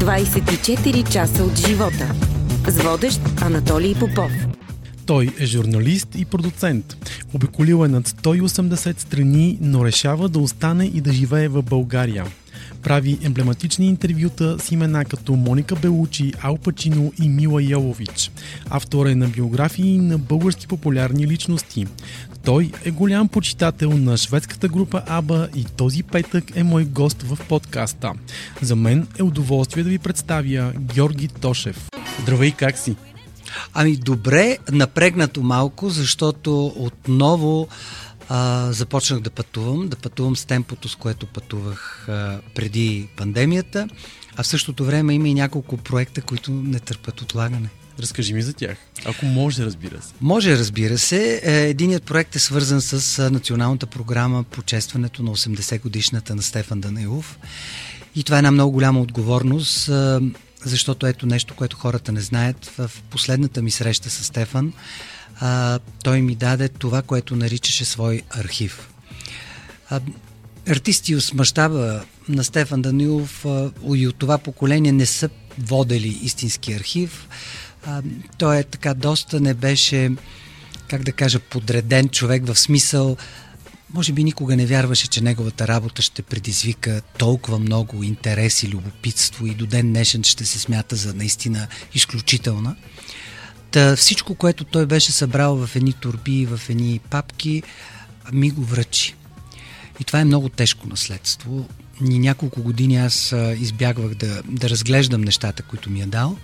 24 часа от живота. С водещ Анатолий Попов. Той е журналист и продуцент. Обиколил е над 180 страни, но решава да остане и да живее в България. Прави емблематични интервюта с имена като Моника Белучи, Ал Пачино и Мила Йолович. Автор е на биографии на български популярни личности. Той е голям почитател на шведската група Аба и този петък е мой гост в подкаста. За мен е удоволствие да ви представя Георги Тошев. Здравей, как си? Ами добре, напрегнато малко, защото отново а, започнах да пътувам, да пътувам с темпото, с което пътувах а, преди пандемията, а в същото време има и няколко проекта, които не търпят отлагане. Разкажи ми за тях. Ако може, разбира се. Може, разбира се. Е, единият проект е свързан с националната програма по честването на 80 годишната на Стефан Данилов. И това е една много голяма отговорност, защото ето нещо, което хората не знаят. В последната ми среща с Стефан, той ми даде това, което наричаше свой архив. Артисти с мащаба на Стефан Данилов и от това поколение не са водели истински архив а, той е така доста не беше, как да кажа, подреден човек в смисъл, може би никога не вярваше, че неговата работа ще предизвика толкова много интерес и любопитство и до ден днешен ще се смята за наистина изключителна. Та всичко, което той беше събрал в едни турби, в едни папки, ми го връчи. И това е много тежко наследство. Ни няколко години аз избягвах да, да разглеждам нещата, които ми е дал.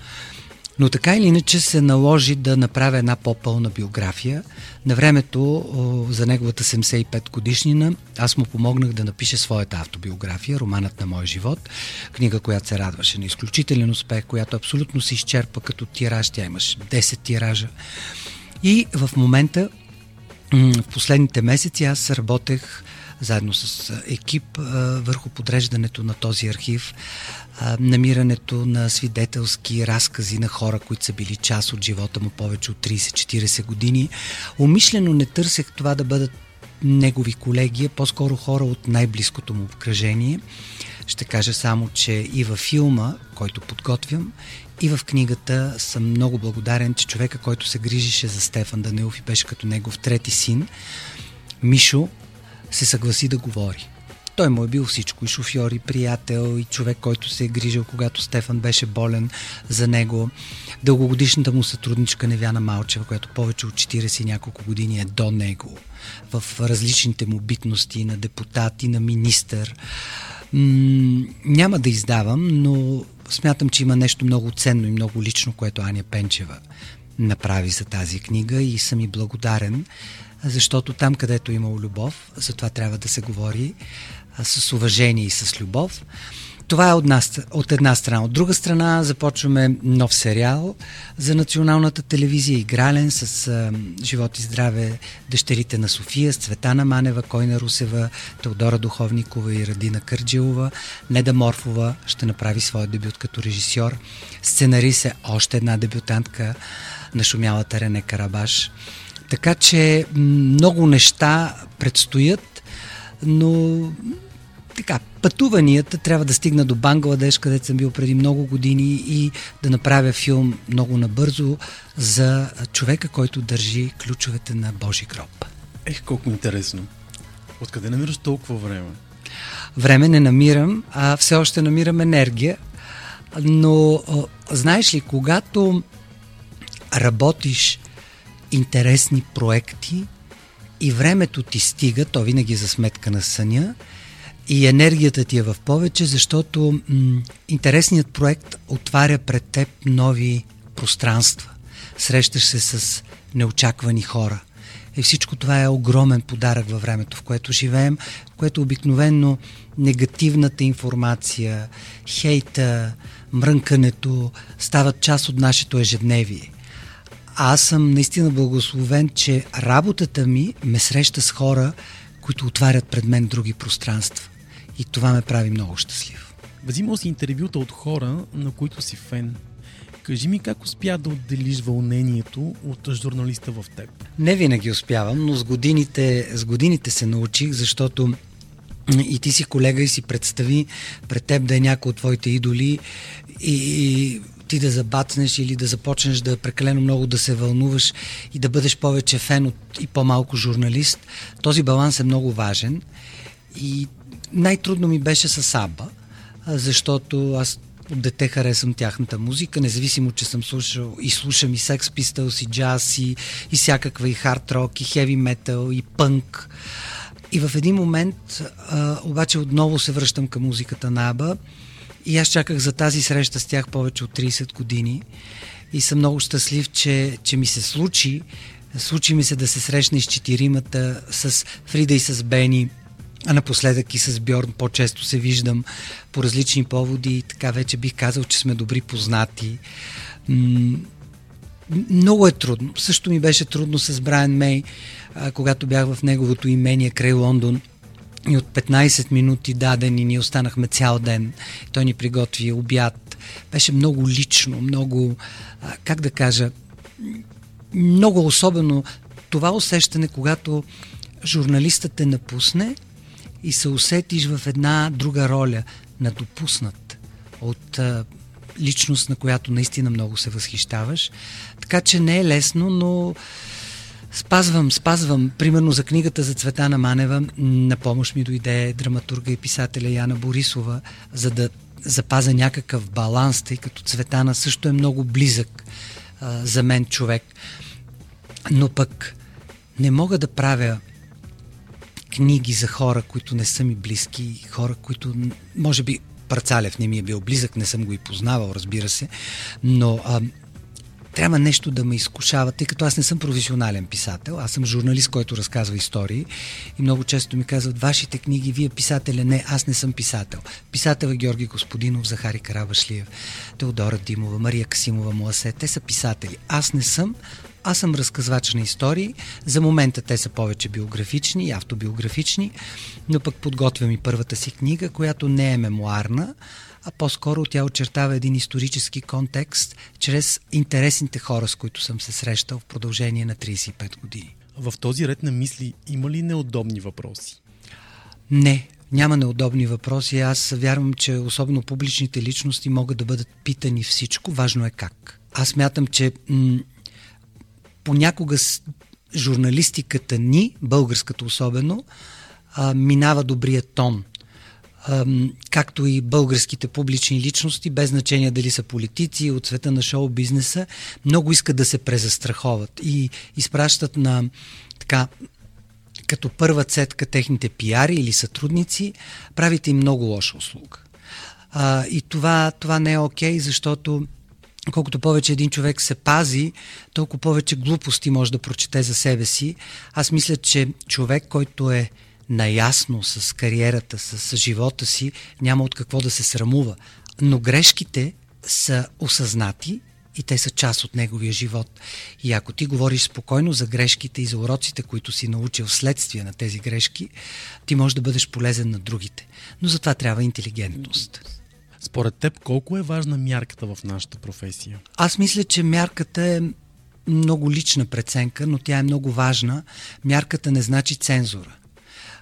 Но така или иначе се наложи да направя една по-пълна биография. На времето за неговата 75 годишнина аз му помогнах да напише своята автобиография, романът на мой живот, книга, която се радваше на изключителен успех, която абсолютно се изчерпа като тираж. Тя имаш 10 тиража. И в момента, в последните месеци, аз работех заедно с екип върху подреждането на този архив, намирането на свидетелски разкази на хора, които са били част от живота му повече от 30-40 години. Умишлено не търсех това да бъдат негови колеги, по-скоро хора от най-близкото му обкръжение. Ще кажа само, че и във филма, който подготвям, и в книгата съм много благодарен, че човека, който се грижише за Стефан Данилов и беше като негов трети син, Мишо, се съгласи да говори. Той му е бил всичко, и шофьор, и приятел, и човек, който се е грижил, когато Стефан беше болен за него. Дългогодишната му сътрудничка Невяна Малчева, която повече от 40 и няколко години е до него, в различните му битности на депутат и на министър. М- няма да издавам, но смятам, че има нещо много ценно и много лично, което Аня Пенчева направи за тази книга и съм и благодарен защото там, където е имало любов, за това трябва да се говори а, с уважение и с любов. Това е от една, страна. От друга страна започваме нов сериал за националната телевизия, игрален с а, Живот и здраве дъщерите на София, с Цветана Манева, Койна Русева, Теодора Духовникова и Радина Кърджилова. Неда Морфова ще направи своя дебют като режисьор. Сценарист е още една дебютантка на шумялата Рене Карабаш. Така че много неща предстоят, но така, пътуванията трябва да стигна до Бангладеш, където съм бил преди много години и да направя филм много набързо за човека, който държи ключовете на Божи гроб. Ех, колко интересно. Откъде намираш толкова време? Време не намирам, а все още намирам енергия. Но, знаеш ли, когато работиш интересни проекти и времето ти стига, то винаги е за сметка на съня, и енергията ти е в повече, защото м- интересният проект отваря пред теб нови пространства. Срещаш се с неочаквани хора. И всичко това е огромен подарък във времето, в което живеем, което обикновенно негативната информация, хейта, мрънкането стават част от нашето ежедневие. Аз съм наистина благословен, че работата ми ме среща с хора, които отварят пред мен други пространства. И това ме прави много щастлив. Взимал си интервюта от хора, на които си фен. Кажи ми как успя да отделиш вълнението от журналиста в теб? Не винаги успявам, но с годините, с годините се научих, защото и ти си колега и си представи пред теб да е някой от твоите идоли и, и ти да забацнеш или да започнеш да прекалено много да се вълнуваш и да бъдеш повече фен от и по-малко журналист. Този баланс е много важен и най-трудно ми беше с Аба, защото аз от дете харесвам тяхната музика, независимо, че съм слушал и слушам и Sex Pistols, и джаз, и, и всякаква, и хард рок, и хеви метал, и пънк. И в един момент а, обаче отново се връщам към музиката на Аба и аз чаках за тази среща с тях повече от 30 години и съм много щастлив, че, че ми се случи. Случи ми се да се срещна с четиримата, с Фрида и с Бени, а напоследък и с Бьорн по-често се виждам по различни поводи и така вече бих казал, че сме добри познати. Много е трудно. Също ми беше трудно с Брайан Мей, когато бях в неговото имение край Лондон. И от 15 минути дадени ние останахме цял ден. Той ни приготви обяд. Беше много лично, много, как да кажа, много особено това усещане, когато журналистът те напусне и се усетиш в една друга роля, на допуснат от личност, на която наистина много се възхищаваш. Така че не е лесно, но Спазвам, спазвам. Примерно за книгата за Цветана Манева на помощ ми дойде драматурга и писателя Яна Борисова, за да запазя някакъв баланс, тъй като Цветана също е много близък а, за мен човек. Но пък не мога да правя книги за хора, които не са ми близки, хора, които може би Парцалев не ми е бил близък, не съм го и познавал, разбира се, но а, трябва нещо да ме изкушава, тъй като аз не съм професионален писател, аз съм журналист, който разказва истории и много често ми казват, вашите книги, вие писателя, не, аз не съм писател. Писател е Георги Господинов, Захари Карабашлиев, Теодора Димова, Мария Касимова, Муасе, те са писатели. Аз не съм, аз съм разказвач на истории. За момента те са повече биографични и автобиографични, но пък подготвям и първата си книга, която не е мемуарна, а по-скоро тя очертава един исторически контекст чрез интересните хора, с които съм се срещал в продължение на 35 години. В този ред на мисли има ли неудобни въпроси? Не, няма неудобни въпроси. Аз вярвам, че особено публичните личности могат да бъдат питани всичко. Важно е как. Аз мятам, че м- понякога с журналистиката ни, българската особено, а, минава добрия тон – както и българските публични личности, без значение дали са политици от света на шоу-бизнеса, много искат да се презастраховат и изпращат на така като първа цетка техните пиари или сътрудници, правите им много лоша услуга. А, и това, това не е окей, защото колкото повече един човек се пази, толкова повече глупости може да прочете за себе си. Аз мисля, че човек, който е наясно с кариерата, с живота си, няма от какво да се срамува. Но грешките са осъзнати и те са част от неговия живот. И ако ти говориш спокойно за грешките и за уроците, които си научил следствие на тези грешки, ти можеш да бъдеш полезен на другите. Но за това трябва интелигентност. Според теб, колко е важна мярката в нашата професия? Аз мисля, че мярката е много лична преценка, но тя е много важна. Мярката не значи цензура.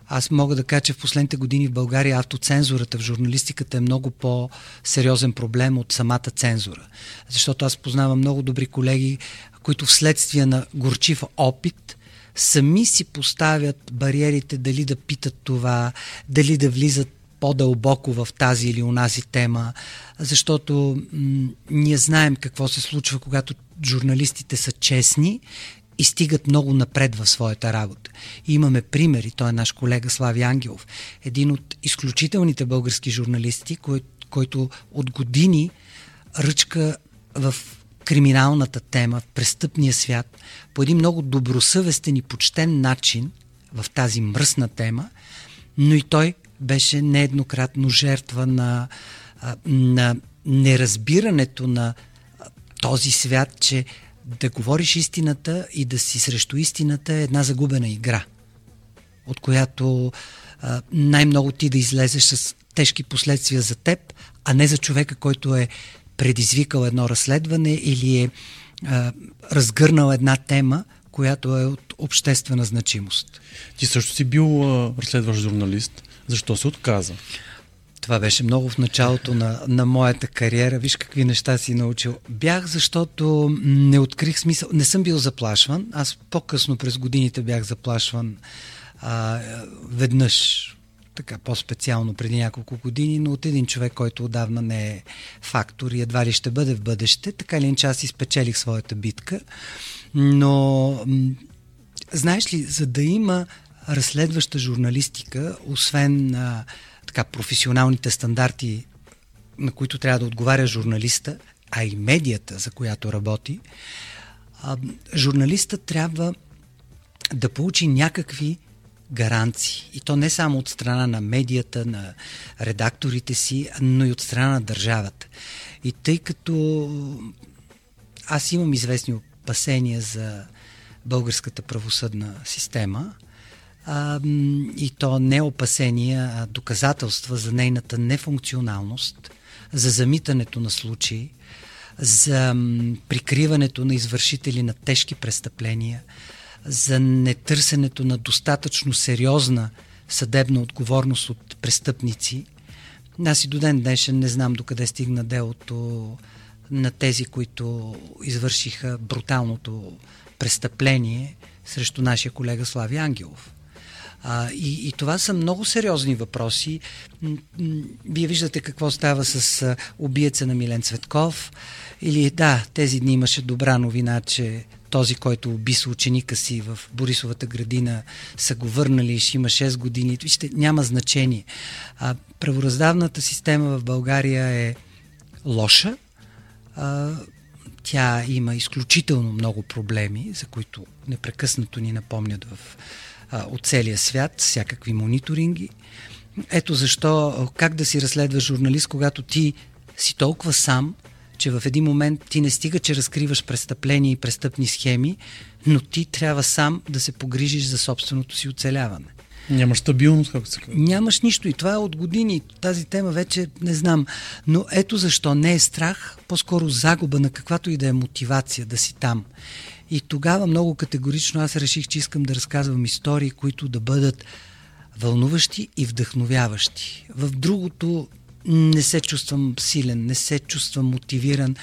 Аз мога да кажа, че в последните години в България автоцензурата в журналистиката е много по-сериозен проблем от самата цензура. Защото аз познавам много добри колеги, които вследствие на горчив опит сами си поставят бариерите дали да питат това, дали да влизат по-дълбоко в тази или онази тема, защото м- ние знаем какво се случва, когато журналистите са честни и стигат много напред в своята работа. И имаме примери. Той е наш колега Слави Ангелов, един от изключителните български журналисти, кой, който от години ръчка в криминалната тема, в престъпния свят, по един много добросъвестен и почтен начин в тази мръсна тема, но и той беше нееднократно жертва на, на неразбирането на този свят, че да говориш истината и да си срещу истината е една загубена игра, от която а, най-много ти да излезеш с тежки последствия за теб, а не за човека, който е предизвикал едно разследване или е а, разгърнал една тема, която е от обществена значимост. Ти също си бил а, разследващ журналист. Защо се отказа? Това беше много в началото на, на моята кариера. Виж какви неща си научил. Бях, защото не открих смисъл. Не съм бил заплашван. Аз по-късно през годините бях заплашван а, веднъж, така по-специално преди няколко години, но от един човек, който отдавна не е фактор и едва ли ще бъде в бъдеще. Така ли че аз изпечелих своята битка. Но, знаеш ли, за да има разследваща журналистика, освен а, така, професионалните стандарти, на които трябва да отговаря журналиста, а и медията, за която работи, а, журналиста трябва да получи някакви гаранции. И то не само от страна на медията, на редакторите си, но и от страна на държавата. И тъй като аз имам известни опасения за българската правосъдна система, а, и то не опасения, а доказателства за нейната нефункционалност, за замитането на случаи, за прикриването на извършители на тежки престъпления, за нетърсенето на достатъчно сериозна съдебна отговорност от престъпници. Аз и до ден днешен не знам докъде стигна делото на тези, които извършиха бруталното престъпление срещу нашия колега Слави Ангелов. А, и, и това са много сериозни въпроси. Вие виждате какво става с убиеца на Милен Цветков. Или да, тези дни имаше добра новина, че този, който уби ученика си в Борисовата градина, са го върнали и ще има 6 години. Вижте, няма значение. А, правораздавната система в България е лоша. А, тя има изключително много проблеми, за които непрекъснато ни напомнят в, а, от целия свят, всякакви мониторинги. Ето защо как да си разследва журналист, когато ти си толкова сам, че в един момент ти не стига, че разкриваш престъпления и престъпни схеми, но ти трябва сам да се погрижиш за собственото си оцеляване. Нямаш стабилност, както се казва. Нямаш нищо и това е от години. Тази тема вече не знам. Но ето защо не е страх, по-скоро загуба на каквато и да е мотивация да си там. И тогава много категорично аз реших, че искам да разказвам истории, които да бъдат вълнуващи и вдъхновяващи. В другото не се чувствам силен, не се чувствам мотивиран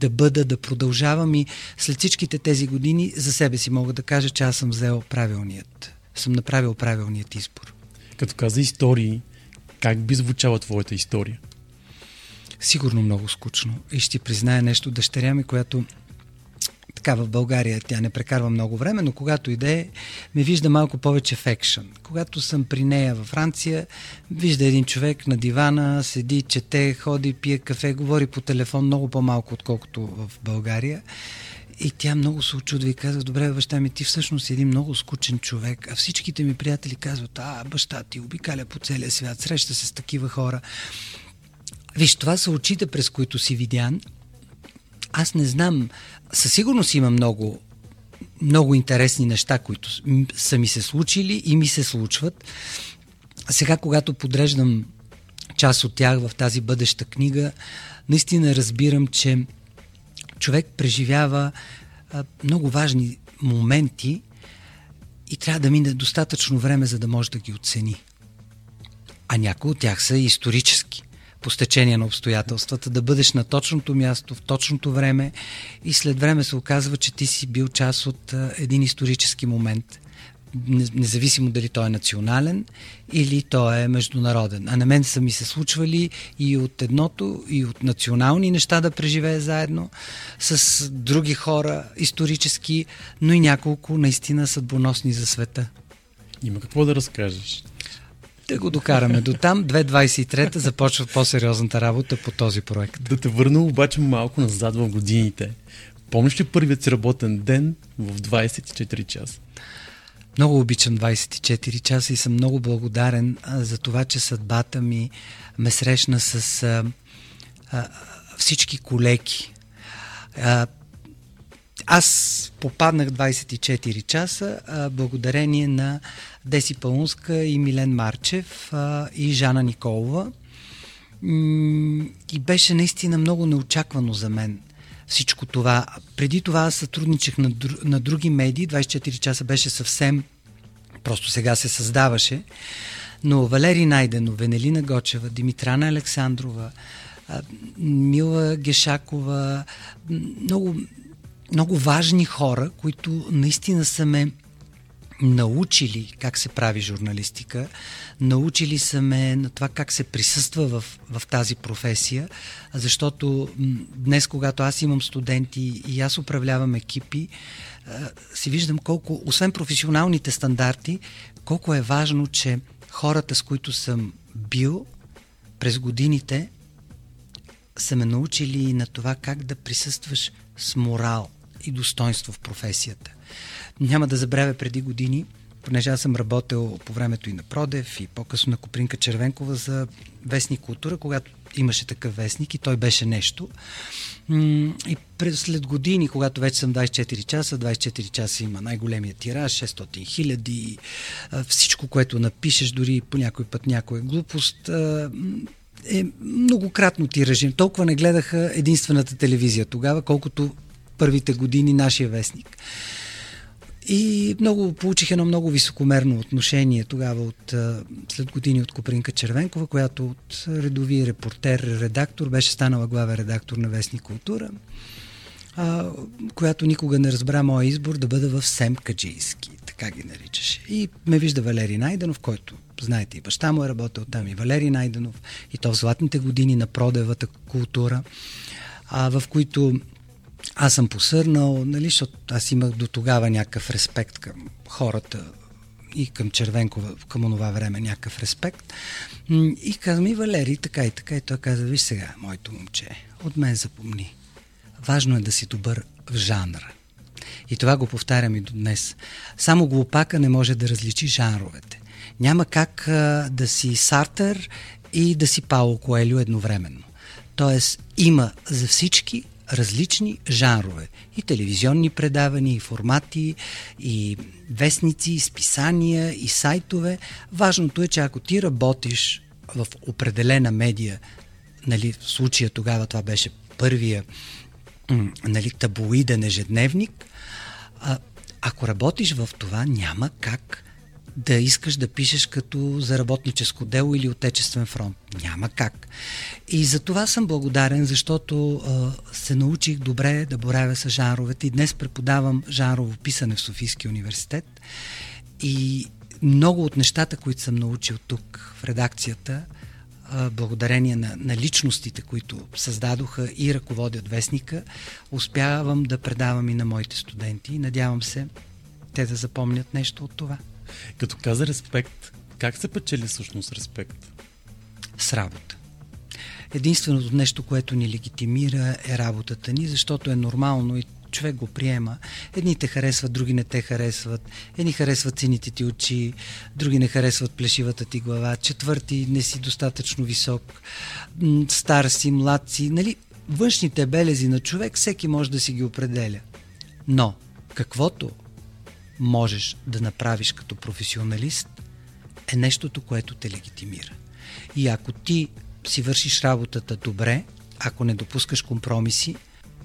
да бъда, да продължавам и след всичките тези години за себе си мога да кажа, че аз съм взел правилният, съм направил правилният избор. Като каза истории, как би звучала твоята история? Сигурно много скучно. И ще призная нещо, дъщеря ми, която така в България тя не прекарва много време, но когато иде, ме вижда малко повече в екшън. Когато съм при нея във Франция, вижда един човек на дивана, седи, чете, ходи, пие кафе, говори по телефон много по-малко, отколкото в България. И тя много се очудва и казва, добре, баща ми, ти всъщност си един много скучен човек, а всичките ми приятели казват, а, баща ти обикаля по целия свят, среща се с такива хора. Виж, това са очите, през които си видян. Аз не знам, със сигурност има много, много интересни неща, които са ми се случили и ми се случват. Сега, когато подреждам част от тях в тази бъдеща книга, наистина разбирам, че човек преживява много важни моменти и трябва да мине достатъчно време, за да може да ги оцени. А някои от тях са исторически по стечение на обстоятелствата, да бъдеш на точното място, в точното време и след време се оказва, че ти си бил част от един исторически момент, независимо дали той е национален или той е международен. А на мен са ми се случвали и от едното, и от национални неща да преживее заедно с други хора, исторически, но и няколко наистина съдбоносни за света. Има какво да разкажеш. Да го докараме до там. 2023 започва по-сериозната работа по този проект. Да те върна обаче малко назад в годините. Помниш ли първият си работен ден в 24 часа? Много обичам 24 часа и съм много благодарен а, за това, че съдбата ми ме срещна с а, а, всички колеги. А, аз попаднах 24 часа а, благодарение на Деси Паунска и Милен Марчев а, и Жана Николова. И беше наистина много неочаквано за мен всичко това. Преди това аз сътрудничах на, на други медии. 24 часа беше съвсем... Просто сега се създаваше. Но Валери Найденов, Венелина Гочева, Димитрана Александрова, Мила Гешакова, много, много важни хора, които наистина са ме научили как се прави журналистика, научили са ме на това как се присъства в, в тази професия, защото днес, когато аз имам студенти и аз управлявам екипи, си виждам колко, освен професионалните стандарти, колко е важно, че хората, с които съм бил през годините, са ме научили на това как да присъстваш с морал и достоинство в професията. Няма да забравя преди години, понеже аз съм работил по времето и на Продев и по-късно на Копринка Червенкова за вестник култура, когато имаше такъв вестник и той беше нещо. И след години, когато вече съм 24 часа, 24 часа има най-големия тираж, 600 хиляди, всичко, което напишеш, дори по някой път някоя глупост, е многократно тиражен. Толкова не гледаха единствената телевизия тогава, колкото първите години нашия вестник. И много получих едно много високомерно отношение тогава от, след години от Копринка Червенкова, която от редови репортер, редактор, беше станала глава редактор на Вестник Култура, а, която никога не разбра моя избор да бъда в Сем Каджийски, така ги наричаше. И ме вижда Валери Найденов, който, знаете, и баща му е работил там, и Валери Найденов, и то в златните години на продевата култура, а, в които аз съм посърнал, нали, защото аз имах до тогава някакъв респект към хората и към Червенкова, към онова време някакъв респект. И каза ми, Валери, така и така. И той каза, виж сега, моето момче, от мен запомни. Важно е да си добър в жанра. И това го повтарям и до днес. Само глупака не може да различи жанровете. Няма как а, да си Сартер и да си Пауло Коелю едновременно. Тоест, има за всички различни жанрове. И телевизионни предавания, и формати, и вестници, и списания, и сайтове. Важното е, че ако ти работиш в определена медия, нали, в случая тогава това беше първия нали, таблоиден ежедневник, ако работиш в това, няма как да искаш да пишеш като за работническо дело или отечествен фронт. Няма как. И за това съм благодарен, защото а, се научих добре да боравя с жанровете и днес преподавам жанрово писане в Софийския университет и много от нещата, които съм научил тук в редакцията, благодарение на, на личностите, които създадоха и ръководят вестника, успявам да предавам и на моите студенти. Надявам се те да запомнят нещо от това. Като каза респект, как се печели всъщност респект? С работа. Единственото нещо, което ни легитимира е работата ни, защото е нормално и човек го приема. Едни те харесват, други не те харесват. Едни харесват сините ти очи, други не харесват плешивата ти глава. Четвърти не си достатъчно висок. Стар си, млад си. Нали? Външните белези на човек всеки може да си ги определя. Но каквото можеш да направиш като професионалист, е нещото, което те легитимира. И ако ти си вършиш работата добре, ако не допускаш компромиси,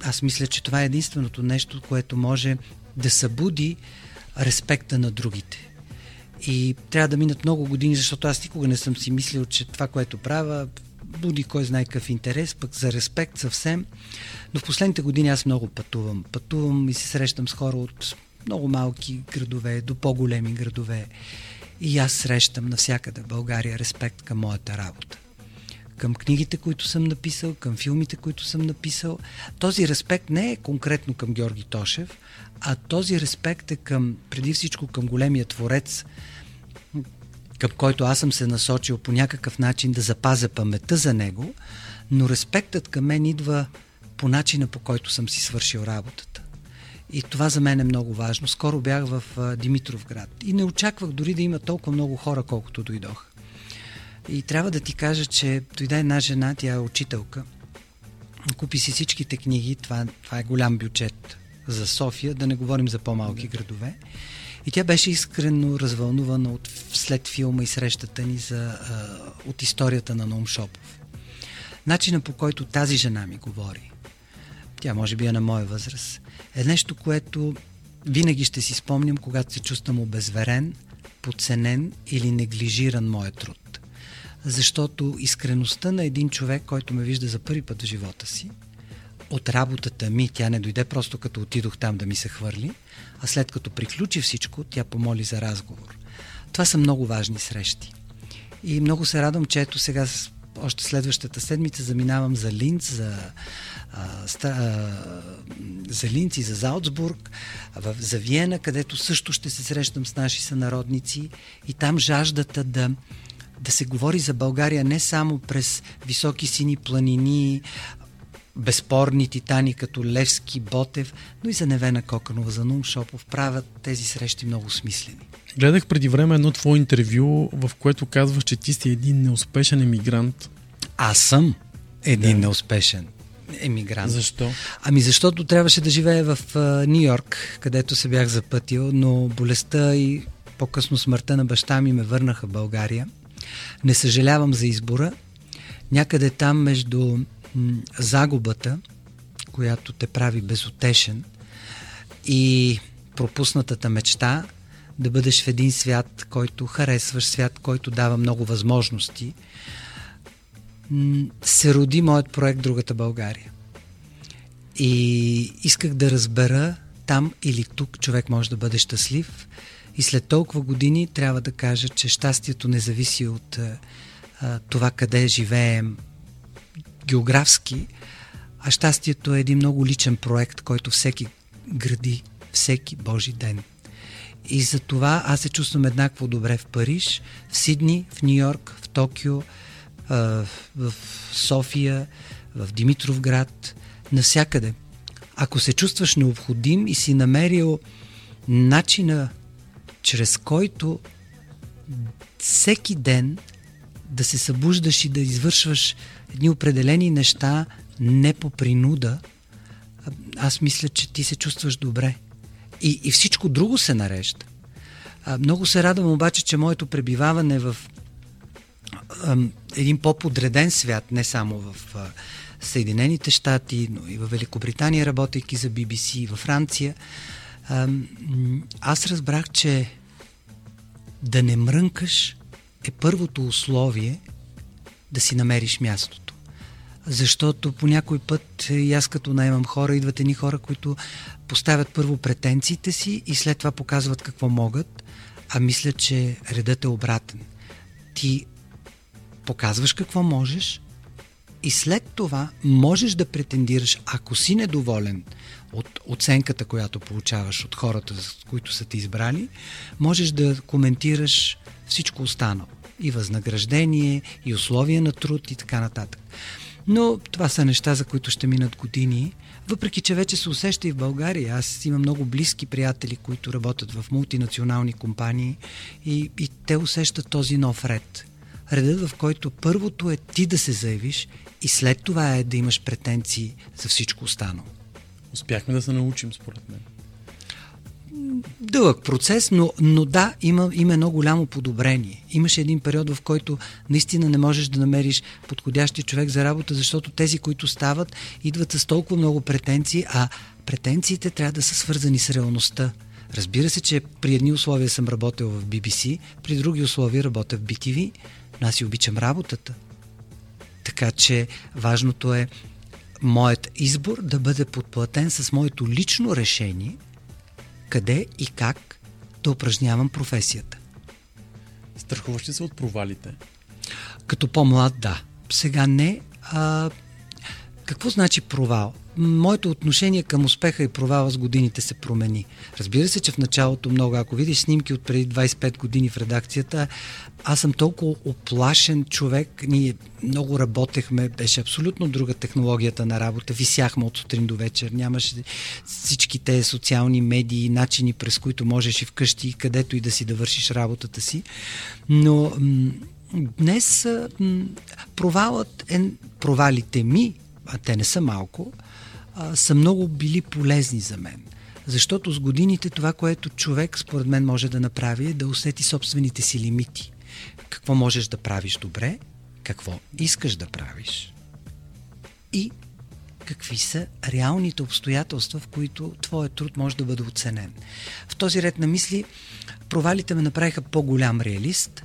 аз мисля, че това е единственото нещо, което може да събуди респекта на другите. И трябва да минат много години, защото аз никога не съм си мислил, че това, което правя, буди кой знае какъв интерес, пък за респект съвсем. Но в последните години аз много пътувам. Пътувам и се срещам с хора от много малки градове до по-големи градове. И аз срещам навсякъде в България респект към моята работа. Към книгите, които съм написал, към филмите, които съм написал. Този респект не е конкретно към Георги Тошев, а този респект е към, преди всичко към големия творец, към който аз съм се насочил по някакъв начин да запазя паметта за него, но респектът към мен идва по начина по който съм си свършил работата. И това за мен е много важно. Скоро бях в Димитров град и не очаквах дори да има толкова много хора, колкото дойдох. И трябва да ти кажа, че дойде една жена, тя е учителка, купи си всичките книги, това, това е голям бюджет за София, да не говорим за по-малки градове. И тя беше искрено развълнувана от, след филма и срещата ни за, от историята на Наум Шопов. Начина по който тази жена ми говори, тя може би е на моя възраст, е нещо, което винаги ще си спомням, когато се чувствам обезверен, подценен или неглижиран моят труд. Защото искреността на един човек, който ме вижда за първи път в живота си, от работата ми, тя не дойде просто като отидох там да ми се хвърли, а след като приключи всичко, тя помоли за разговор. Това са много важни срещи. И много се радвам, че ето сега още следващата седмица заминавам за Линц, за, а, ста, а, за Линц и за Залцбург, в, за Виена, където също ще се срещам с наши сънародници и там жаждата да, да се говори за България не само през високи сини планини, безспорни титани като Левски, Ботев, но и за Невена Коканова, за Нум Шопов правят тези срещи много смислени. Гледах преди време едно твое интервю, в което казваш, че ти си един неуспешен емигрант. Аз съм един да. неуспешен емигрант. Защо? Ами защото трябваше да живея в Нью Йорк, където се бях запътил, но болестта и по-късно смъртта на баща ми ме върнаха в България. Не съжалявам за избора. Някъде там между загубата, която те прави безотешен и пропуснатата мечта да бъдеш в един свят, който харесваш, свят, който дава много възможности, се роди моят проект Другата България. И исках да разбера там или тук човек може да бъде щастлив. И след толкова години трябва да кажа, че щастието не зависи от а, това къде живеем географски, а щастието е един много личен проект, който всеки гради всеки Божи ден. И за това аз се чувствам еднакво добре в Париж, в Сидни, в Нью Йорк, в Токио, в София, в Димитровград, навсякъде. Ако се чувстваш необходим и си намерил начина, чрез който всеки ден да се събуждаш и да извършваш едни определени неща не по принуда, аз мисля, че ти се чувстваш добре. И, и всичко друго се нарежда. А, много се радвам обаче, че моето пребиваване в а, един по-подреден свят, не само в а, Съединените щати, но и в Великобритания, работейки за BBC, във Франция, а, аз разбрах, че да не мрънкаш е първото условие да си намериш мястото. Защото по някой път и аз като наймам хора, идват едни хора, които поставят първо претенциите си и след това показват какво могат, а мисля, че редът е обратен. Ти показваш какво можеш и след това можеш да претендираш, ако си недоволен от оценката, която получаваш от хората, с които са ти избрали, можеш да коментираш всичко останало. И възнаграждение, и условия на труд и така нататък. Но това са неща, за които ще минат години. Въпреки, че вече се усеща и в България. Аз имам много близки приятели, които работят в мултинационални компании и, и те усещат този нов ред. Редът, в който първото е ти да се заявиш и след това е да имаш претенции за всичко останало. Успяхме да се научим, според мен дълъг процес, но, но да, има, има едно голямо подобрение. Имаше един период, в който наистина не можеш да намериш подходящи човек за работа, защото тези, които стават, идват с толкова много претенции, а претенциите трябва да са свързани с реалността. Разбира се, че при едни условия съм работил в BBC, при други условия работя в BTV, но аз си обичам работата. Така че важното е моят избор да бъде подплатен с моето лично решение – къде и как да упражнявам професията. Страхуваш ли се от провалите? Като по-млад, да. Сега не. А, какво значи провал? Моето отношение към успеха и провала с годините се промени. Разбира се, че в началото много, ако видиш снимки от преди 25 години в редакцията, аз съм толкова оплашен човек. Ние много работехме, беше абсолютно друга технологията на работа. Висяхме от сутрин до вечер. Нямаше всички те социални медии, начини през които можеш и вкъщи, където и да си да вършиш работата си. Но м- днес м- провалът е провалите ми, а те не са малко, са много били полезни за мен. Защото с годините това, което човек според мен може да направи е да усети собствените си лимити. Какво можеш да правиш добре, какво искаш да правиш и какви са реалните обстоятелства, в които твоят труд може да бъде оценен. В този ред на мисли провалите ме направиха по-голям реалист.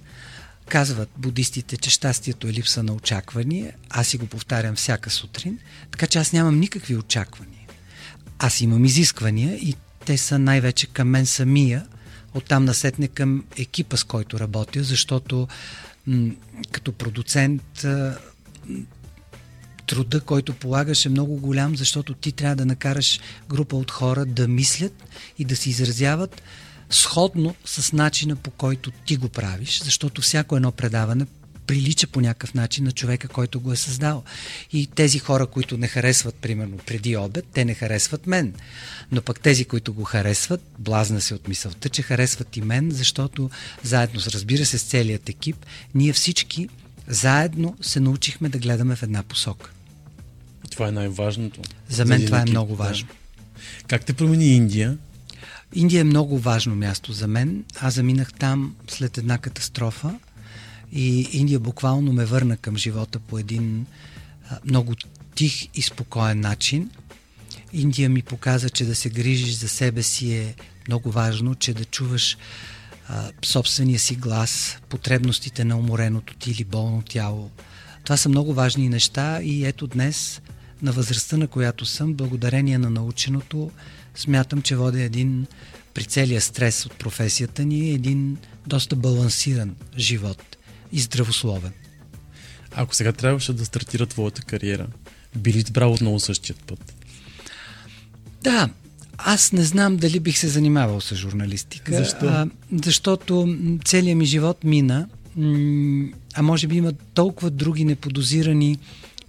Казват будистите, че щастието е липса на очаквания. Аз си го повтарям всяка сутрин. Така че аз нямам никакви очаквания. Аз имам изисквания и те са най-вече към мен самия, оттам насетне към екипа, с който работя, защото м- като продуцент труда, който полагаш е много голям, защото ти трябва да накараш група от хора да мислят и да се изразяват сходно с начина по който ти го правиш, защото всяко едно предаване прилича по някакъв начин на човека, който го е създал. И тези хора, които не харесват, примерно, преди обед, те не харесват мен. Но пък тези, които го харесват, блазна се от мисълта, че харесват и мен, защото заедно, с, разбира се, с целият екип, ние всички заедно се научихме да гледаме в една посока. Това е най-важното. За мен за това е екип, много важно. Да. Как те промени Индия? Индия е много важно място за мен. Аз заминах там след една катастрофа и Индия буквално ме върна към живота по един много тих и спокоен начин. Индия ми показа, че да се грижиш за себе си е много важно, че да чуваш а, собствения си глас, потребностите на умореното ти или болно тяло. Това са много важни неща и ето днес, на възрастта, на която съм, благодарение на наученото, смятам, че водя един, при целия стрес от професията ни, един доста балансиран живот и здравословен. Ако сега трябваше да стартира твоята кариера, би ли избрал отново същият път? Да, аз не знам дали бих се занимавал с журналистика. Защо? А, защото целият ми живот мина, а може би има толкова други неподозирани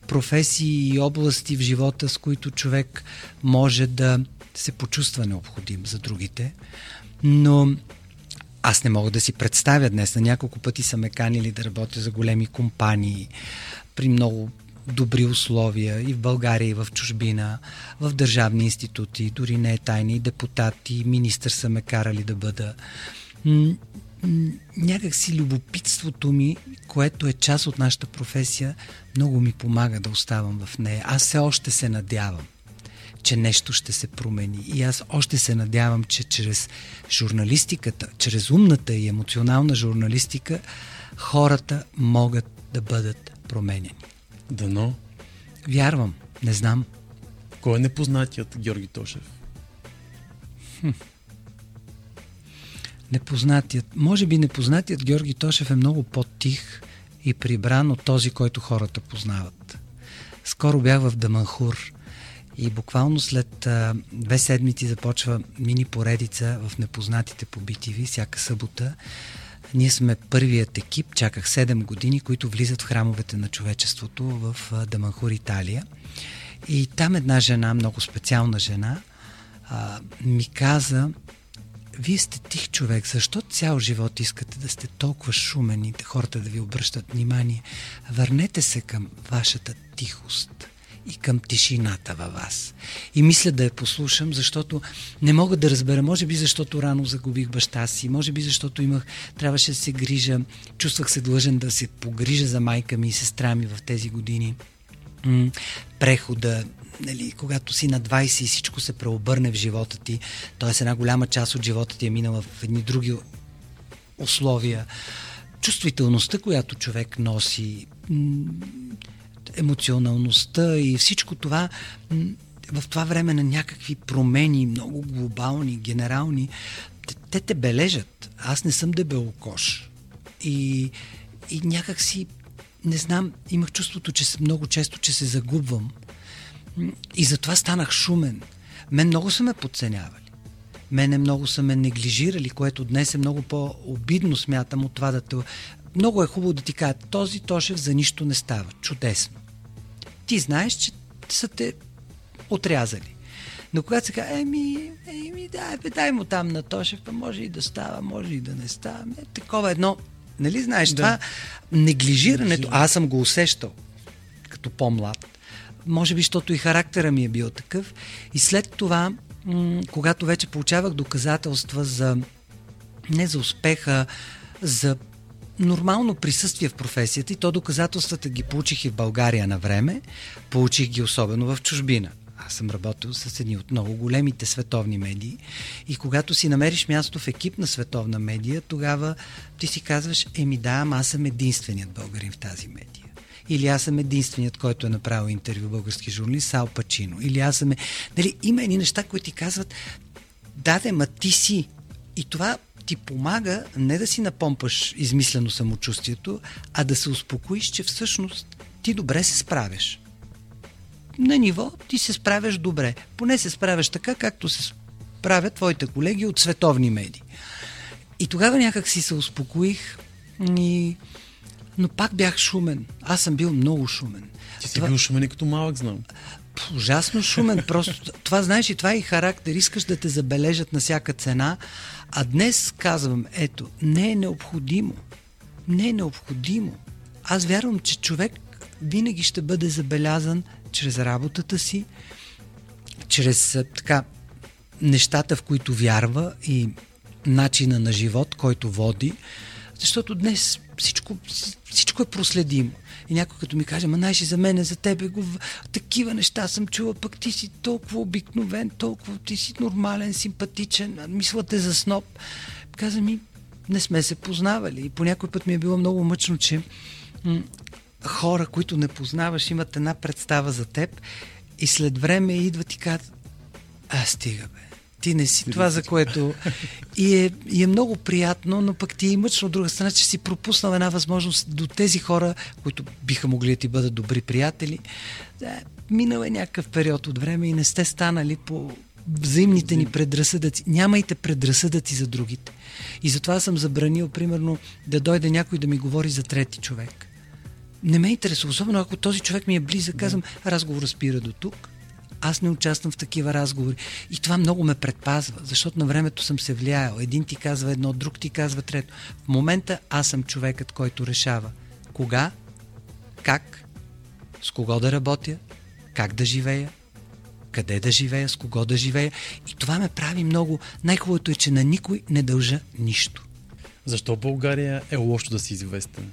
професии и области в живота, с които човек може да се почувства необходим за другите. Но аз не мога да си представя днес. На няколко пъти са ме канили да работя за големи компании, при много добри условия и в България, и в чужбина, в държавни институти, дори не е тайни, депутати, министър са ме карали да бъда. Някак си любопитството ми, което е част от нашата професия, много ми помага да оставам в нея. Аз все още се надявам че нещо ще се промени. И аз още се надявам, че чрез журналистиката, чрез умната и емоционална журналистика, хората могат да бъдат променени. Дано. Вярвам, не знам. Кой е непознатият Георги Тошев? Хм. Непознатият. Може би непознатият Георги Тошев е много по-тих и прибран от този, който хората познават. Скоро бях в Даманхур и буквално след а, две седмици започва мини поредица в Непознатите по BTV, всяка събота. Ние сме първият екип, чаках 7 години, които влизат в храмовете на човечеството в Даманхур, Италия. И там една жена, много специална жена, а, ми каза, вие сте тих човек, защо цял живот искате да сте толкова шумен и да хората да ви обръщат внимание? Върнете се към вашата тихост и към тишината във вас. И мисля да я послушам, защото не мога да разбера, може би защото рано загубих баща си, може би защото имах, трябваше да се грижа, чувствах се длъжен да се погрижа за майка ми и сестра ми в тези години. Прехода, нали, когато си на 20 и всичко се преобърне в живота ти, т.е. една голяма част от живота ти е минала в едни други условия. Чувствителността, която човек носи, емоционалността и всичко това в това време на някакви промени, много глобални, генерални, те, те те бележат. Аз не съм дебелокош. И, и някак си, не знам, имах чувството, че много често, че се загубвам. И затова станах шумен. Мен много са ме подценявали. Мене много са ме неглижирали, което днес е много по-обидно, смятам, от това да те... Много е хубаво да ти кажат, този Тошев за нищо не става. Чудесно ти знаеш, че са те отрязали. Но когато се казва, еми, еми, дай, бе, дай му там на Тошев, може и да става, може и да не става. Е, такова едно, нали знаеш, да. това неглижирането, аз съм го усещал като по-млад. Може би, защото и характера ми е бил такъв. И след това, м- когато вече получавах доказателства за не за успеха, за нормално присъствие в професията и то доказателствата ги получих и в България на време, получих ги особено в чужбина. Аз съм работил с едни от много големите световни медии и когато си намериш място в екип на световна медия, тогава ти си казваш, еми да, ама аз съм единственият българин в тази медия. Или аз съм единственият, който е направил интервю български журналист, Сал Пачино. Или аз съм... Нали, има едни неща, които ти казват, да, ма ти си. И това ти помага не да си напомпаш измислено самочувствието, а да се успокоиш, че всъщност ти добре се справяш. На ниво ти се справяш добре. Поне се справяш така, както се справят твоите колеги от световни медии. И тогава някак си се успокоих и... Но пак бях шумен. Аз съм бил много шумен. Ти си това... бил шумен и като малък, знам. Ужасно шумен. Просто това знаеш и това е и характер. Искаш да те забележат на всяка цена, а днес казвам, ето, не е необходимо. Не е необходимо. Аз вярвам, че човек винаги ще бъде забелязан чрез работата си, чрез така нещата, в които вярва и начина на живот, който води, защото днес всичко, всичко е проследимо. И някой като ми каже, ма най за мен, за тебе, го... такива неща съм чула, пък ти си толкова обикновен, толкова ти си нормален, симпатичен, мислате за сноп. Каза ми, не сме се познавали. И по някой път ми е било много мъчно, че хора, които не познаваш, имат една представа за теб и след време идват и казват, а стига бе, ти не си това, за което... И е, и е много приятно, но пък ти е мъчно от друга страна, че си пропуснал една възможност до тези хора, които биха могли да ти бъдат добри приятели. Да, минал е някакъв период от време и не сте станали по взаимните ни предразсъдъци. Нямайте предразсъдъци за другите. И затова съм забранил, примерно, да дойде някой да ми говори за трети човек. Не ме интересува, особено ако този човек ми е близък, казвам, разговор спира до тук аз не участвам в такива разговори. И това много ме предпазва, защото на времето съм се влиял. Един ти казва едно, друг ти казва трето. В момента аз съм човекът, който решава кога, как, с кого да работя, как да живея, къде да живея, с кого да живея. И това ме прави много. Най-хубавото е, че на никой не дължа нищо. Защо България е лошо да си известен?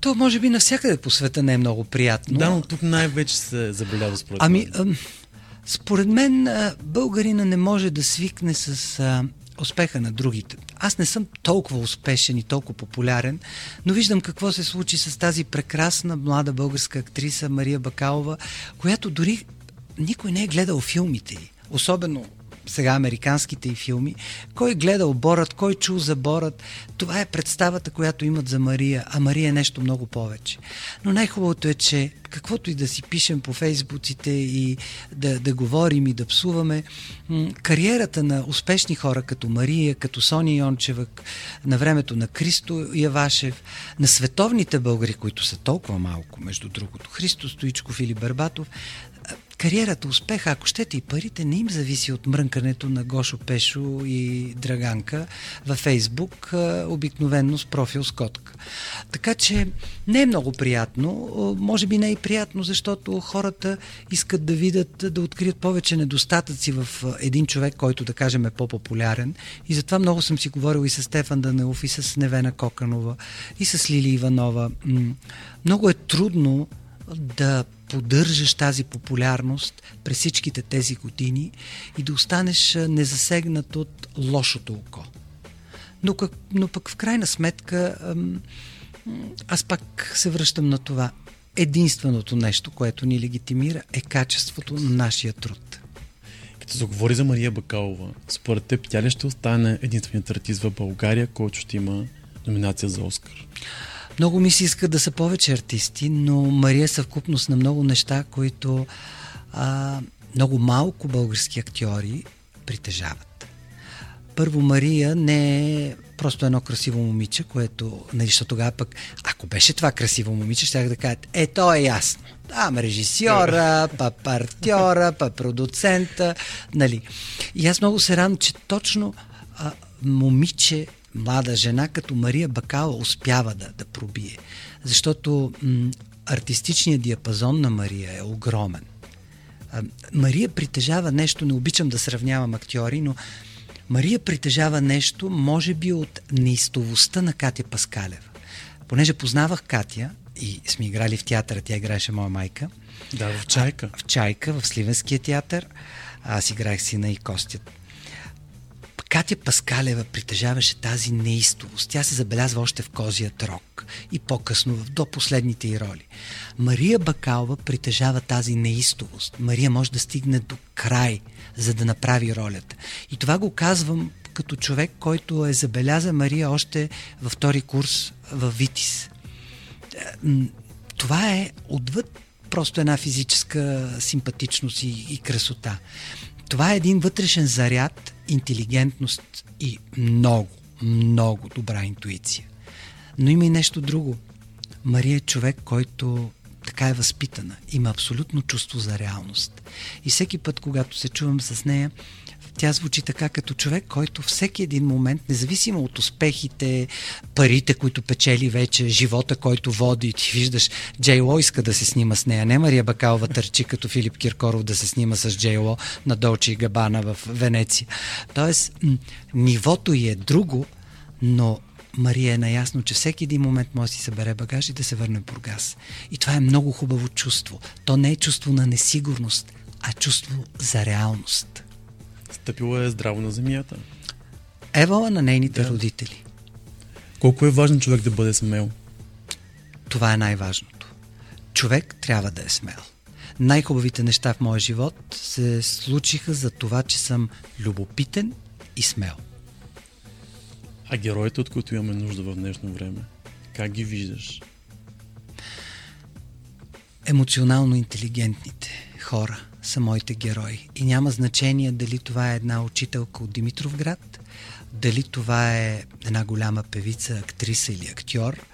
То може би навсякъде по света не е много приятно. Да, но тук най-вече се заболява според Ами, а, според мен българина не може да свикне с а, успеха на другите. Аз не съм толкова успешен и толкова популярен, но виждам какво се случи с тази прекрасна млада българска актриса Мария Бакалова, която дори никой не е гледал филмите й. Особено сега американските и филми, кой гледал Борът, кой чул за Борът, това е представата, която имат за Мария, а Мария е нещо много повече. Но най-хубавото е, че каквото и да си пишем по фейсбуците и да, да говорим и да псуваме, кариерата на успешни хора като Мария, като Соня Йончева, на времето на Кристо Явашев, на световните българи, които са толкова малко, между другото, Христо Стоичков или Барбатов, кариерата, успеха, ако щете и парите, не им зависи от мрънкането на Гошо Пешо и Драганка във Фейсбук, обикновенно с профил с котка. Така че не е много приятно. Може би не е и приятно, защото хората искат да видят, да открият повече недостатъци в един човек, който да кажем е по-популярен. И затова много съм си говорил и с Стефан Данилов, и с Невена Коканова, и с Лили Иванова. Много е трудно да поддържаш тази популярност през всичките тези години и да останеш незасегнат от лошото око. Но, как, но пък в крайна сметка аз пак се връщам на това. Единственото нещо, което ни легитимира е качеството на нашия труд. Като се говори за Мария Бакалова, според теб тя ли ще остане единственият артист в България, който ще има номинация за Оскар? Много ми се иска да са повече артисти, но Мария е съвкупност на много неща, които а, много малко български актьори притежават. Първо, Мария не е просто едно красиво момиче, което, нали, защото тогава пък, ако беше това красиво момиче, ще да кажат, е, то е ясно. Там режисьора, па партьора, па продуцента, нали. И аз много се радвам, че точно а, момиче млада жена като Мария Бакала успява да, да пробие. Защото м- артистичният диапазон на Мария е огромен. А, Мария притежава нещо, не обичам да сравнявам актьори, но Мария притежава нещо, може би от неистовостта на Катя Паскалева. Понеже познавах Катя и сме играли в театъра, тя играеше моя майка. Да, в Чайка. А, в Чайка, в Сливенския театър. Аз играх сина и Костят. Катя Паскалева притежаваше тази неистовост. Тя се забелязва още в Козият рок и по-късно до последните й роли. Мария Бакалва притежава тази неистовост. Мария може да стигне до край, за да направи ролята. И това го казвам като човек, който е забеляза Мария още във втори курс в Витис. Това е отвъд просто една физическа симпатичност и, и красота. Това е един вътрешен заряд, интелигентност и много, много добра интуиция. Но има и нещо друго. Мария е човек, който така е възпитана. Има абсолютно чувство за реалност. И всеки път, когато се чувам с нея, тя звучи така като човек, който всеки един момент, независимо от успехите, парите, които печели вече, живота, който води, ти виждаш, Джейло иска да се снима с нея. Не Мария Бакалова търчи като Филип Киркоров да се снима с Джейло на Долче и Габана в Венеция. Тоест, нивото й е друго, но Мария е наясно, че всеки един момент може да си събере багаж и да се върне в Бургас. И това е много хубаво чувство. То не е чувство на несигурност, а чувство за реалност. Стъпила е здраво на земята. Евала на нейните да. родители. Колко е важно човек да бъде смел? Това е най-важното. Човек трябва да е смел. Най-хубавите неща в моя живот се случиха за това, че съм любопитен и смел. А героите, от които имаме нужда в днешно време, как ги виждаш? Емоционално интелигентните хора са моите герои. И няма значение дали това е една учителка от Димитровград, дали това е една голяма певица, актриса или актьор,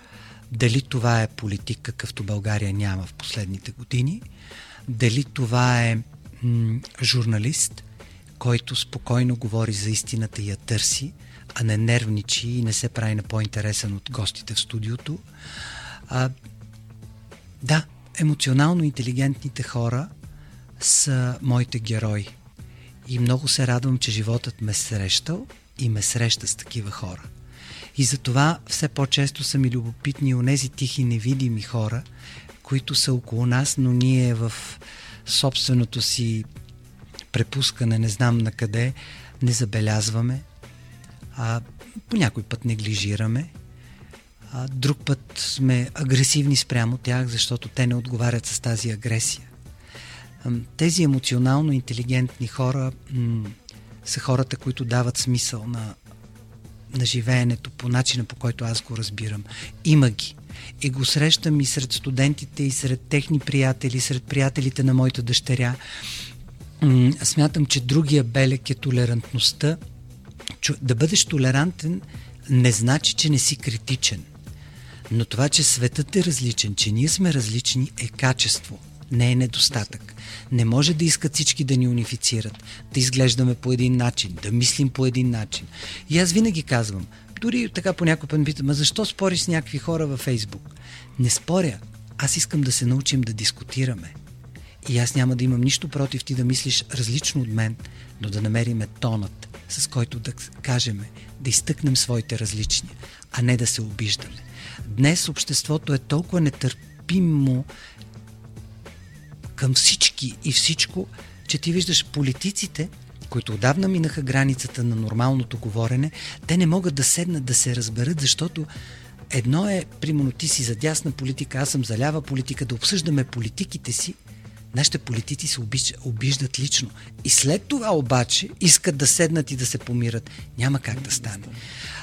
дали това е политик, какъвто България няма в последните години, дали това е м- журналист, който спокойно говори за истината и я търси, а не нервничи и не се прави на по-интересен от гостите в студиото. А, да, емоционално интелигентните хора са моите герои. И много се радвам, че животът ме срещал и ме среща с такива хора. И затова все по-често са ми любопитни онези тихи невидими хора, които са около нас, но ние в собственото си препускане, не знам на къде, не забелязваме, а по някой път неглижираме, а друг път сме агресивни спрямо тях, защото те не отговарят с тази агресия. Тези емоционално интелигентни хора м- са хората, които дават смисъл на, на живеенето по начина, по който аз го разбирам. Има ги. И го срещам и сред студентите, и сред техни приятели, сред приятелите на моята дъщеря. М- смятам, че другия белек е толерантността. Да бъдеш толерантен не значи, че не си критичен. Но това, че светът е различен, че ние сме различни, е качество – не е недостатък. Не може да искат всички да ни унифицират, да изглеждаме по един начин, да мислим по един начин. И аз винаги казвам, дори така по някой път питам, защо спориш с някакви хора във Фейсбук? Не споря. Аз искам да се научим да дискутираме. И аз няма да имам нищо против ти да мислиш различно от мен, но да намериме тонът, с който да кажем, да изтъкнем своите различния, а не да се обиждаме. Днес обществото е толкова нетърпимо към всички и всичко, че ти виждаш политиците, които отдавна минаха границата на нормалното говорене, те не могат да седнат да се разберат, защото едно е, примерно ти си за дясна политика, аз съм за лява политика, да обсъждаме политиките си, нашите политици се обиждат лично. И след това обаче искат да седнат и да се помират. Няма как да стане.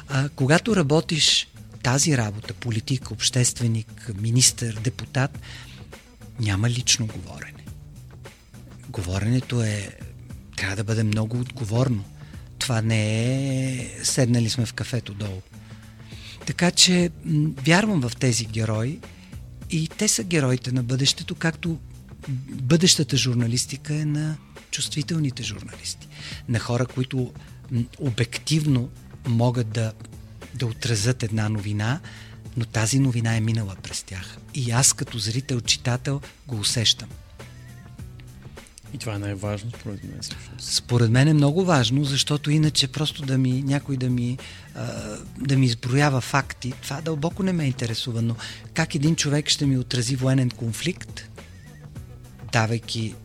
А, когато работиш тази работа, политик, общественик, министър, депутат, няма лично говорене. Говоренето е. Трябва да бъде много отговорно. Това не е. Седнали сме в кафето долу. Така че вярвам в тези герои и те са героите на бъдещето, както бъдещата журналистика е на чувствителните журналисти. На хора, които обективно могат да, да отразят една новина, но тази новина е минала през тях. И аз като зрител, читател го усещам. И това е най-важно, според мен. Според мен е много важно, защото иначе просто да ми, някой да ми, а, да ми изброява факти, това дълбоко не ме интересува, но как един човек ще ми отрази военен конфликт, давайки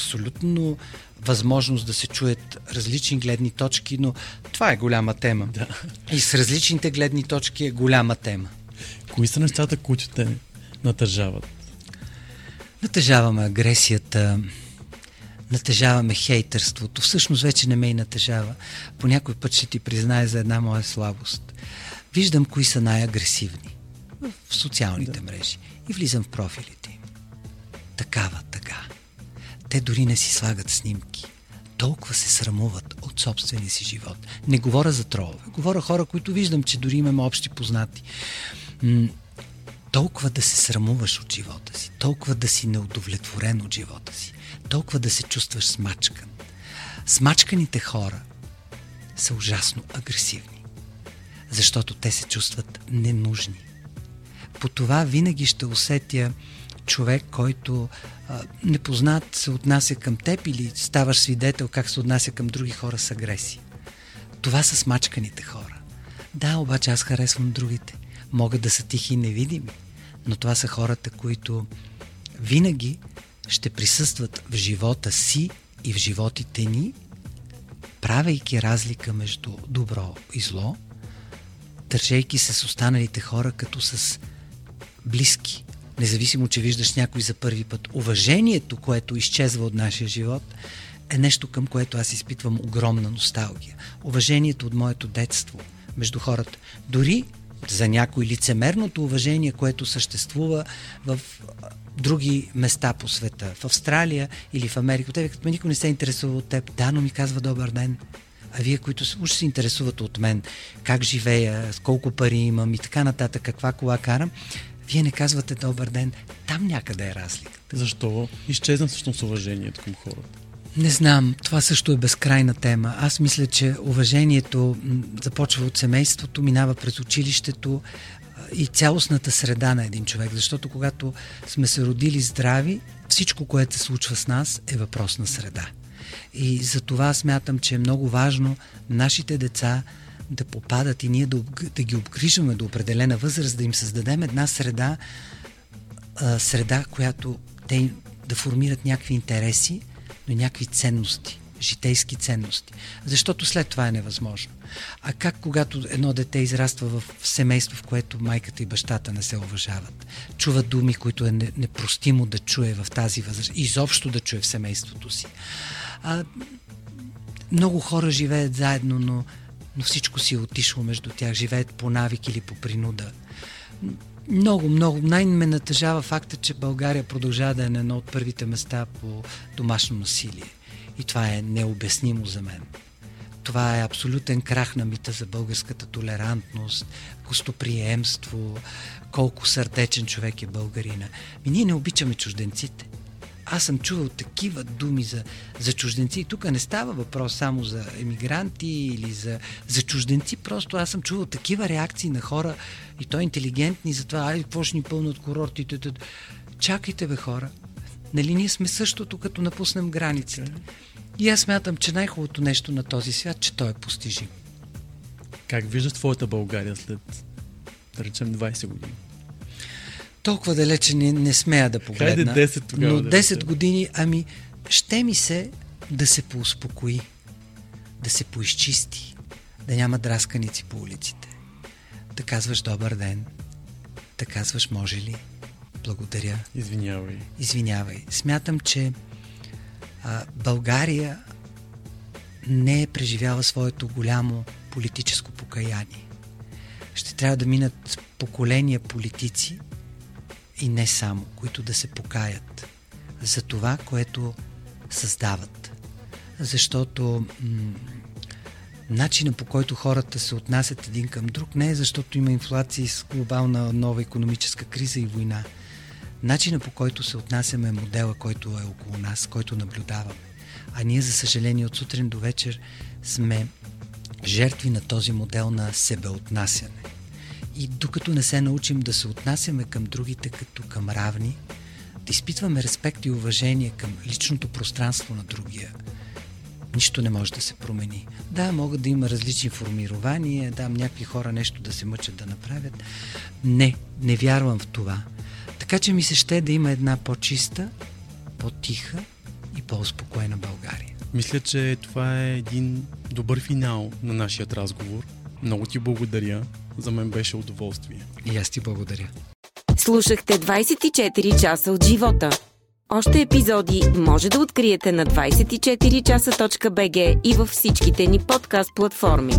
абсолютно възможност да се чуят различни гледни точки, но това е голяма тема. Да. И с различните гледни точки е голяма тема. Кои са нещата, които те натъжават? Натъжаваме агресията, натъжаваме хейтърството. Всъщност вече не ме и натъжава. По някой път ще ти признае за една моя слабост. Виждам кои са най-агресивни в социалните да. мрежи и влизам в профилите им. Такава, така. Те дори не си слагат снимки. Толкова се срамуват от собствения си живот. Не говоря за тролове. Говоря хора, които виждам, че дори имаме общи познати. М- толкова да се срамуваш от живота си, толкова да си неудовлетворен от живота си, толкова да се чувстваш смачкан. Смачканите хора са ужасно агресивни, защото те се чувстват ненужни. По това винаги ще усетя човек, който непознат се отнася към теб или ставаш свидетел как се отнася към други хора с агресия. Това са смачканите хора. Да, обаче аз харесвам другите. Могат да са тихи и невидими, но това са хората, които винаги ще присъстват в живота си и в животите ни, правейки разлика между добро и зло, държейки се с останалите хора като с близки, независимо, че виждаш някой за първи път. Уважението, което изчезва от нашия живот, е нещо към което аз изпитвам огромна носталгия. Уважението от моето детство между хората. Дори за някой лицемерното уважение, което съществува в други места по света, в Австралия или в Америка. Те като никой не се интересува от теб, да, но ми казва добър ден. А вие, които уж се интересуват от мен, как живея, колко пари имам и така нататък, каква кола карам, вие не казвате добър ден. Там някъде е разликата. Защо изчезна всъщност уважението към хората? Не знам, това също е безкрайна тема. Аз мисля, че уважението започва от семейството, минава през училището и цялостната среда на един човек. Защото когато сме се родили здрави, всичко, което се случва с нас, е въпрос на среда. И за това смятам, че е много важно нашите деца да попадат и ние да, да ги обгрижваме до определена възраст, да им създадем една среда, а, среда, която те да формират някакви интереси, но някакви ценности, житейски ценности. Защото след това е невъзможно. А как когато едно дете израства в семейство, в което майката и бащата не се уважават, чува думи, които е непростимо да чуе в тази възраст, изобщо да чуе в семейството си. А, много хора живеят заедно, но но всичко си е отишло между тях. Живеят по навик или по принуда. Много, много. Най-ме натъжава факта, че България продължава да е на едно от първите места по домашно насилие. И това е необяснимо за мен. Това е абсолютен крах на мита за българската толерантност, гостоприемство, колко сърдечен човек е българина. Ми ние не обичаме чужденците аз съм чувал такива думи за, за чужденци. Тук не става въпрос само за емигранти или за, за чужденци. Просто аз съм чувал такива реакции на хора и то интелигентни за това, ай, какво ще ни пълнат курортите. Чакайте, бе, хора. Нали ние сме същото, като напуснем границите. И аз смятам, че най-хубавото нещо на този свят, че той е постижим. Как виждаш твоята България след, да речем, 20 години? Толкова далече не, не смея да погледна. Хайде 10 тогава. Но 10 да години, ами, ще ми се да се поуспокои, да се поизчисти, да няма драсканици по улиците, да казваш добър ден, да казваш може ли, благодаря. Извинявай. Извинявай. Смятам, че а, България не е преживяла своето голямо политическо покаяние. Ще трябва да минат поколения политици, и не само, които да се покаят за това, което създават. Защото м- начина по който хората се отнасят един към друг не е защото има инфлация с глобална нова економическа криза и война. Начина по който се отнасяме е модела, който е около нас, който наблюдаваме. А ние, за съжаление, от сутрин до вечер сме жертви на този модел на себеотнасяне. И докато не се научим да се отнасяме към другите като към равни, изпитваме респект и уважение към личното пространство на другия, нищо не може да се промени. Да, могат да има различни формирования, да, някакви хора нещо да се мъчат да направят. Не, не вярвам в това. Така че ми се ще да има една по-чиста, по-тиха и по-успокоена България. Мисля, че това е един добър финал на нашия разговор. Много ти благодаря. За мен беше удоволствие. И аз ти благодаря. Слушахте 24 часа от живота. Още епизоди може да откриете на 24часа.bg и във всичките ни подкаст платформи.